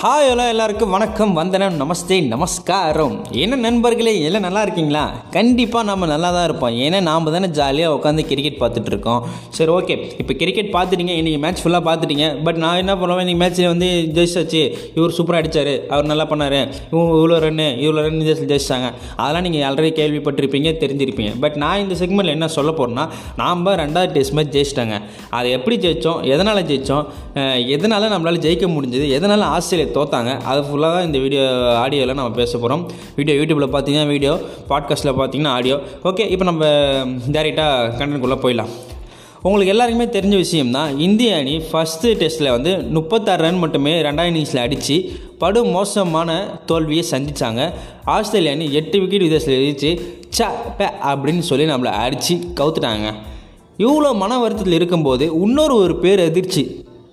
Hi hello எல்லாருக்கும் வணக்கம் வந்தனம் நமஸ்தே நமஸ்காரம். என்ன நண்பர்களே எல்லாம் நல்லா இருக்கீங்களா? கண்டிப்பாக நம்ம நல்லா தான் இருப்போம். ஏன்னா நாம் தானே ஜாலியாக உட்காந்து கிரிக்கெட் பார்த்துட்டு இருக்கோம். சரி ஓகே இப்போ கிரிக்கெட் பார்த்துட்டீங்க இன்றைக்கி மேட்ச் ஃபுல்லாக பார்த்துட்டீங்க. பட் நான் என்ன பண்ணுவேன் இன்றைக்கி மேட்ச்சில் வந்து ஜெயிச்சாச்சு இவர் சூப்பராக அடித்தார் அவர் நல்லா பண்ணார். இவங்க இவ்வளோ ரன்னு இவ்வளோ ரன் ஜெயிச்சிட்டாங்க. அதெல்லாம் நீங்கள் ஆல்ரெடி கேள்விப்பட்டிருப்பீங்க தெரிஞ்சிருப்பீங்க. பட் நான் இந்த செக்மெண்ட்டில் என்ன சொல்ல போகிறேன்னா நாம் ரெண்டாவது டெஸ்ட் மேட்ச் ஜெயிச்சிட்டாங்க. அதை எப்படி ஜெயித்தோம் எதனால் ஜெயித்தோம் எதனால் நம்மளால் ஜெயிக்க முடிஞ்சது எதனால் ஆஸ்திரேலியா தோத்தாங்க. அது ஃபுல்லாக தான் இந்த வீடியோ ஆடியோவில் நம்ம பேச போகிறோம் வீடியோ யூடியூப்பில் பார்த்தீங்கன்னா வீடியோ பாட்காஸ்ட்டில் பார்த்தீங்கன்னா ஆடியோ ஓகே இப்போ நம்ம டேரெக்டாக கண்டென்ட்குள்ளே போயிடலாம். உங்களுக்கு எல்லாருக்குமே தெரிஞ்ச விஷயம் தான் இந்திய அணி ஃபஸ்ட்டு டெஸ்ட்டில் வந்து முப்பத்தாறு ரன் மட்டுமே ரெண்டாயிரம் இன்னிங்ஸில் அடித்து படு மோசமான தோல்வியை சந்தித்தாங்க ஆஸ்திரேலிய அணி எட்டு விக்கெட் விதத்தில் எதிர்த்து ச அப்படின்னு சொல்லி நம்மளை அடித்து கவுத்துட்டாங்க. இவ்வளோ மன வருத்தத்தில் இருக்கும்போது இன்னொரு ஒரு பேர் எதிர்ச்சி.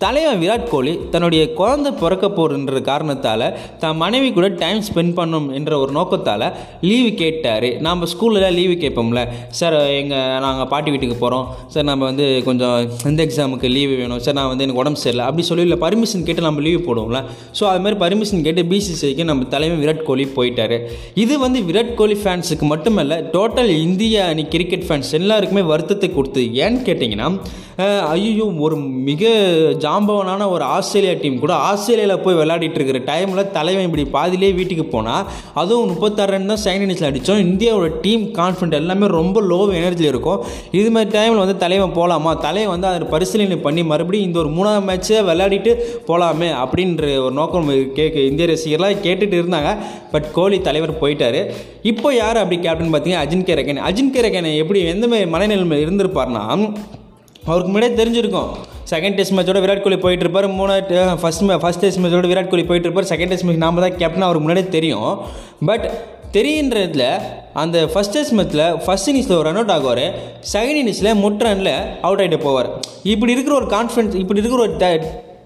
தலைவன் விராட் கோலி தன்னுடைய குழந்தை பிறக்க போகிற காரணத்தால் தன் மனைவி கூட டைம் ஸ்பெண்ட் பண்ணும் என்ற ஒரு நோக்கத்தால் லீவு கேட்டார். நாம் ஸ்கூலில் லீவு கேட்போம்ல. சார் எங்கள் நாங்கள் பாட்டி வீட்டுக்கு போகிறோம் சார் நம்ம வந்து கொஞ்சம் இந்த எக்ஸாமுக்கு லீவு வேணும். சார் நான் வந்து எனக்கு உடம்பு சரியில்லை. அப்படி சொல்லி இல்லை பர்மிஷன் கேட்டு நம்ம லீவு போடுவோம்ல. ஸோ அதுமாதிரி பர்மிஷன் கேட்டு பிசிசிஐக்கு நம்ம தலைவன் விராட் கோலி போயிட்டார். இது வந்து விராட் கோலி ஃபேன்ஸுக்கு மட்டுமல்ல டோட்டல் இந்திய அணி கிரிக்கெட் ஃபேன்ஸ் எல்லாருக்குமே வருத்தத்தை கொடுத்து ஏன்னு கேட்டிங்கன்னா ஐயோ ஒரு மிக ஜா ஜாம்பவனான ஒரு ஆஸ்திரேலியா டீம் கூட ஆஸ்திரேலியாவில் போய் விளையாடிட்டு இருக்கிற டைமில் தலைவன் இப்படி பாதிலே வீட்டுக்கு போனால் அதுவும் முப்பத்தாறு ரன் தான் செகண்ட் இன்னிங்ஸில் அடித்தோம் இந்தியாவோட டீம் கான்ஃபிடென்ட் எல்லாமே ரொம்ப லோ எனர்ஜியில் இருக்கும். இது மாதிரி டைமில் வந்து தலைவன் போகலாமா தலைவன் வந்து அதை பரிசீலனை பண்ணி மறுபடியும் இந்த ஒரு மூணாவது மேட்ச்சை விளையாடிட்டு போகலாமே அப்படின்ற ஒரு நோக்கம் கேட்க இந்திய ரசிகர்லாம் கேட்டுட்டு இருந்தாங்க. பட் கோலி தலைவர் போயிட்டார். இப்போ யார் அப்படி கேப்டன் பார்த்தீங்கன்னா அஜின்கே ரகன் அஜின்கே ரகனை எப்படி எந்த மாதிரி மனநிலைமை இருந்திருப்பார்னா அவருக்கு முன்னாடியே தெரிஞ்சிருக்கும். செகண்ட் டெஸ்ட் மேட்சோட விராட் கோலி போயிட்டு இருப்பார் மூணாவது ஃபஸ்ட் ஃபஸ்ட் டெஸ்ட் மேட்சோட விராட் கோலி போயிட்டு இருப்பார் செகண்ட் டெஸ்ட் மேட்ச் நாம தான் கேப்டன் அவருக்கு முன்னாடியே தெரியும். பட் தெரியுன்றதுல அந்த ஃபஸ்ட் டெஸ்ட் மேட்ச்சில் ஃபஸ்ட் இன்னிங்ஸில் ஒரு ரன் அவுட் ஆகுவார் செகண்ட் இன்னிங்ஸில் முட் ரனில் அவுட் ஆகிட்டு போவார். இப்படி இருக்கிற ஒரு கான்ஃபிடன்ஸ் இப்படி இருக்கிற ஒரு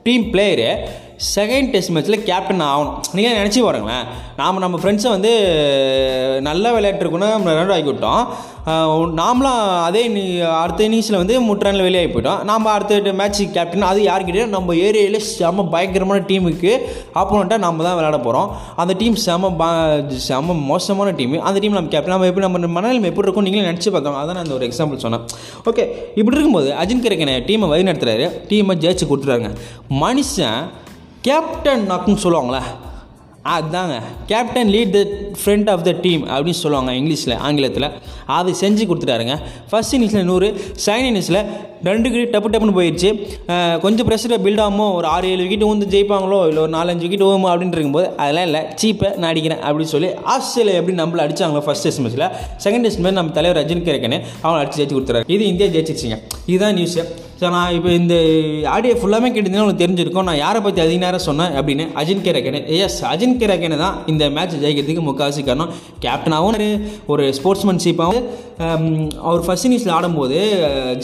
டீம் பிளேயரு செகண்ட் டெஸ்ட் மேட்ச்சில் கேப்டன் ஆகணும். நீங்கள் நினச்சி பாருங்களேன். நாம் நம்ம ஃப்ரெண்ட்ஸை வந்து நல்லா விளையாட்டுருக்குன்னு நம்ம ரன் ஆகி விட்டோம் நாமளாம் அதே நீ அடுத்த இன்னிங்ஸில் வந்து முட்ரானில் வெளியாகி போயிட்டோம். நாம் அடுத்த மேட்ச் கேப்டன் அது யார்கிட்டே நம்ம ஏரியாவில் செம பயங்கரமான டீமுக்கு ஆப்போனண்ட்டாக நம்ம தான் விளையாட போகிறோம் அந்த டீம் செம பா செம மோசமான டீம் அந்த டீம் நம்ம கேப்டன் நம்ம எப்படி நம்ம மனநிலைமை எப்படி இருக்கும் நீங்களும் நினச்சி பார்த்தோம் அதான் நான் அந்த ஒரு எக்ஸாம்பிள் சொன்னேன். ஓகே இப்படி இருக்கும்போது அஜின் கரக்கனை டீமை வழி நடத்துகிறாரு டீமை ஜெயிச்சு கொடுத்துட்டாங்க மனுஷன் கேப்டன் நக்குன்னு சொல்லுவாங்களே அதுதாங்க captain lead the front of the team அப்படின்னு சொல்லுவாங்க இங்கிலீஷில் ஆங்கிலத்தில். அது செஞ்சு கொடுத்துட்டாருங்க. ஃபஸ்ட் இன்னிங்ஸில் நூறு செகண்ட் இன்னிங்ஸில் ரெண்டு விக்கெட் டப்பு டப்புன்னு போயிடுச்சு கொஞ்சம் ப்ரெஷரை பில்ட் ஆகுமோ? ஒரு ஆறு ஏழு விக்கெட் வந்து ஜெயிப்பாங்களோ? இல்லை ஒரு நாலஞ்சு விக்கெட் ஓமோ அப்படின்ட்டு இருக்கும்போது அதெல்லாம் இல்லை. சீப்பை நான் அடிக்கிறேன் அப்படின்னு சொல்லி ஆஸ்திரேலியா எப்படி நம்மள அடிச்சாங்களோ ஃபஸ்ட் டெஸ்ட் மேட்ச்சில் செகண்ட் டெஸ்ட் மேட்ச் நம்ம தலைவர் ரஜினி கிரக்கனே அவங்க அடிச்சு ஜெயிச்சு கொடுத்துறாரு இது இந்தியா ஜெயிச்சிருச்சிங்க. இதுதான் நியூஸு ஸோ நான் இப்போ இந்த ஆடியோ ஃபுல்லாமே கேட்டிருந்தீங்கன்னா உங்களுக்கு தெரிஞ்சிருக்கும். நான் யாரை பற்றி அதிக நேரம் சொன்னேன் அப்படின்னு? Ajinkya yes Ajinkya தான் இந்த மேட்ச் ஜெயிக்கிறதுக்கு முக்கால்வாசி காரணம். கேப்டனாகவும் ஒரு ஸ்போர்ட்ஸ்மேன்ஷிப்பாகவும் அவர் ஃபஸ்ட் இன்னிங்ஸில் ஆடும்போது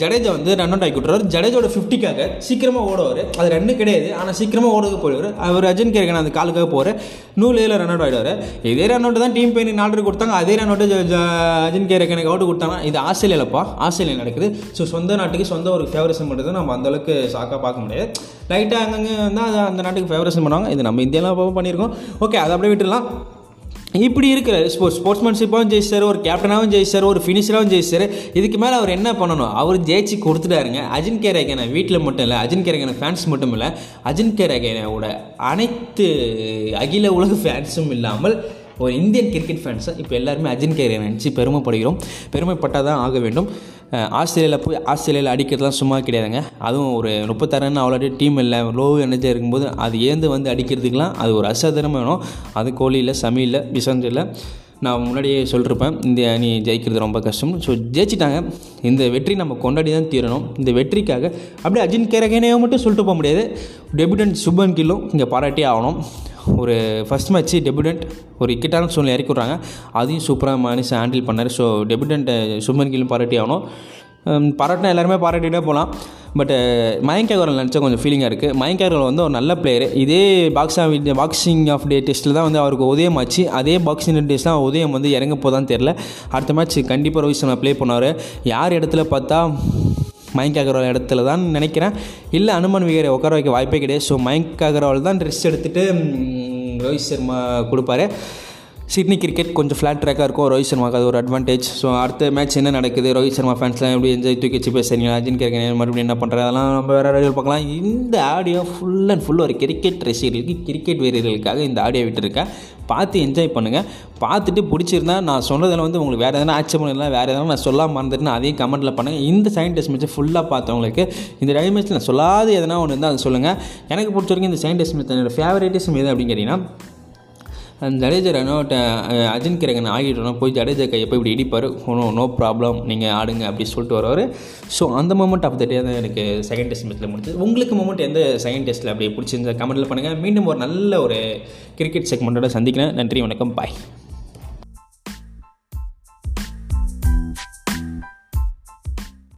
ஜடேஜா வந்து ரன் அவுட் ஆக்கி விட்டுறாரு ஜடேஜோட ஃபிஃப்டிக்காக சீக்கிரமாக ஓடுவார். அது ரெண்டு கிடையாது ஆனால் சீக்கிரமாக ஓடுறது போயிடுவார். அவர் அஜின் கே அந்த காலுக்காக போகிற நூறு ஏழில் ரன் அவுட் ஆகிடுவார் இதே ரன் அவுட் தான் டீம் பெயின் நாலு கொடுத்தாங்க. அதே ரன் அவுட்டு அஜின் கேர்கனுக்கு அவுட் கொடுத்தாங்க. இது ஆஸ்திரேலியாலப்பா ஆஸ்திரேலியா நடக்குது. ஸோ சொந்த நாட்டுக்கு சொந்த ஒரு ஃபேவரிசம் பண்ணுறது நம்ம அந்தளவுக்கு ஷாக்காக பார்க்க முடியாது. லைட்டாக அங்கங்கே தான் அது அந்த நாட்டுக்கு ஃபேவரிசம் பண்ணுவாங்க. இது நம்ம இந்தியாவில் பண்ணியிருக்கோம். ஓகே அதை அப்படியே விட்டுடலாம். இப்படி இருக்கிற ஸ்போர்ட்ஸ் ஸ்போர்ட்ஸ்மேன்ஷிப்பாகவும் ஜெயிச்சார் ஒரு கேப்டனாகவும் ஜெயிச்சார் ஒரு ஃபினிஷராகவும் ஜெயிச்சார். இதுக்கு மேலே அவர் என்ன பண்ணணும்? அவர் ஜெயிச்சு கொடுத்துட்டாருங்க. அஜின் கேரகனை வீட்டில் மட்டும் இல்லை அஜின் கேரகனை ஃபேன்ஸ் மட்டும் இல்லை அஜின் கேரகனோட அனைத்து அகில உலக ஃபேன்ஸும் இல்லாமல் ஒரு இந்தியன் கிரிக்கெட் ஃபேன்ஸை இப்போ எல்லாருமே அஜின் கேரியை நினச்சி பெருமைப்படுகிறோம். பெருமைப்பட்டால் தான் ஆக வேண்டும். ஆஸ்திரேலியாவில் போய் ஆஸ்திரேலியாவில் அடிக்கிறதுலாம் சும்மா கிடையாதுங்க. அதுவும் ஒரு முப்பத்தாறு ரன் அவ்வளோ டீம் இல்லை. லோ எனர்ஜியாக இருக்கும்போது அது ஏந்து வந்து அடிக்கிறதுக்கெலாம் அது ஒரு அசாதாரணமாக வேணும். அது கோலி இல்லை சமி இல்லை பிசந்த் இல்லை. நான் முன்னாடியே சொல்லியிருப்பேன் இந்த அணி ஜெயிக்கிறது ரொம்ப கஷ்டம். ஸோ ஜெயிச்சிட்டாங்க. இந்த வெற்றி நம்ம கொண்டாடி தான் தீரணும். இந்த வெற்றிக்காக அப்படியே அஜின் கேரகனையோ மட்டும் சொல்லிட்டு போக முடியாது. டெபியூட்டன்ட் சுபன் கில்லும் இங்கே பாராட்டியே ஆகணும். ஒரு ஃபஸ்ட் மேட்ச்சு டெபியூட்டன்ட் ஒரு இக்கட்டான சூழ்நிலை இறக்கி விட்றாங்க. அதையும் சூப்பராக மனுஷன் ஹேண்டில் பண்ணார். ஸோ டெபியூட்டன்ட் சுமன் கீழும் பாராட்டி ஆகணும். பாராட்டினா எல்லாருமே பாராட்டிகிட்டே போகலாம். பட் மயங்க் அகர்வால் நினச்சா கொஞ்சம் ஃபீலிங்காக இருக்குது மயங்க் அகர்வால் வந்து ஒரு நல்ல பிளேயர் இதே box of boxing of day டெஸ்ட்டில் தான் வந்து அவருக்கு உதயம் ஆச்சு. அதே பாக்ஸிங் டெஸ்ட் தான் உதயம் வந்து இறங்க போதான்னு தெரில அடுத்த மேட்ச் கண்டிப்பாக ரோஹித் சர்மா ப்ளே பண்ணார் யார் இடத்துல பார்த்தா மயங்க் அகர்வால் இடத்துல தான் நினைக்கிறேன். இல்லை அனுமன் விகரை உட்கார வைக்க வாய்ப்பே கிடையாது. ஸோ மயங்க் அகர்வால் தான் ரெஸ்ட் எடுத்துகிட்டு ரோஹித் சர்மா கொடுப்பாரு. சிட்னி கிரிக்கெட் கொஞ்சம் ஃப்ளாட் ட்ராக்காக இருக்கும். ரோஹித் சர்மாவுக்கு அது ஒரு அட்வான்டேஜ் ஸோ அடுத்த மேட்ச் என்ன நடக்குது? ரோஹித் சர்மா ஃபேன்ஸ்லாம் எப்படி என்ஜாய் தூக்கி வச்சு பேசுறீங்க? அஜின் கேட்குறேன் மறுபடியும் என்ன பண்ணுறது அதெல்லாம் நம்ம வேறு ஆடியோ பார்க்கலாம். இந்த ஆடியோ ஃபுல் அண்ட் ஃபுல் ஒரு கிரிக்கெட் ரசிகர்களுக்கு கிரிக்கெட் வீரர்களுக்காக இந்த ஆடியோ விட்டுருக்கேன். பார்த்து என்ஜாய் பண்ணுங்கள் பார்த்துட்டு பிடிச்சிருந்தா நான் சொன்னதில் வந்து உங்களுக்கு வேறு எதனா ஆட்சேபம் இல்லை வேறு எதனா நான் சொல்லாமல் மறந்துட்டு அதையும் கமெண்ட்டில் பண்ணுங்கள் இந்த சயின்டிஸ்ட் மேட்ச்சை ஃபுல்லாக பார்த்தவங்களுக்கு இந்த டைம் மேட்ச்சில் நான் சொல்லாத எதனா ஒன்று இருந்தால் அதை சொல்லுங்கள் எனக்கு பிடிச்ச வரைக்கும் இந்த சயின்டிஸ்ட் மேட்ச் என்னோடய ஃபேவரேட்டிஸ்ட் எது அப்படின்னு கேட்டிங்கன்னா ஜடேஜா ரனோட்ட அஜின் கிரகன் ஆகிட்டோம் போய் ஜடேஜா கையை போய் இப்படி இடிப்பார். No no problem. நீங்கள் ஆடுங்க அப்படி சொல்லிட்டு வருவார். ஸோ அந்த மூமெண்ட் ஆஃப் த டே தான் எனக்கு செகண்ட் டெஸ்ட் மேட்ச்சில் முடிஞ்சது. உங்களுக்கு மூமெண்ட் எந்த செகண்ட் டெஸ்ட்டில் அப்படி பிடிச்சிருந்த கமெண்ட்டில் பண்ணுங்கள் மீண்டும் ஒரு நல்ல ஒரு கிரிக்கெட் செக்மெண்ட்டோட சந்திக்கிறேன். நன்றி வணக்கம். பாய்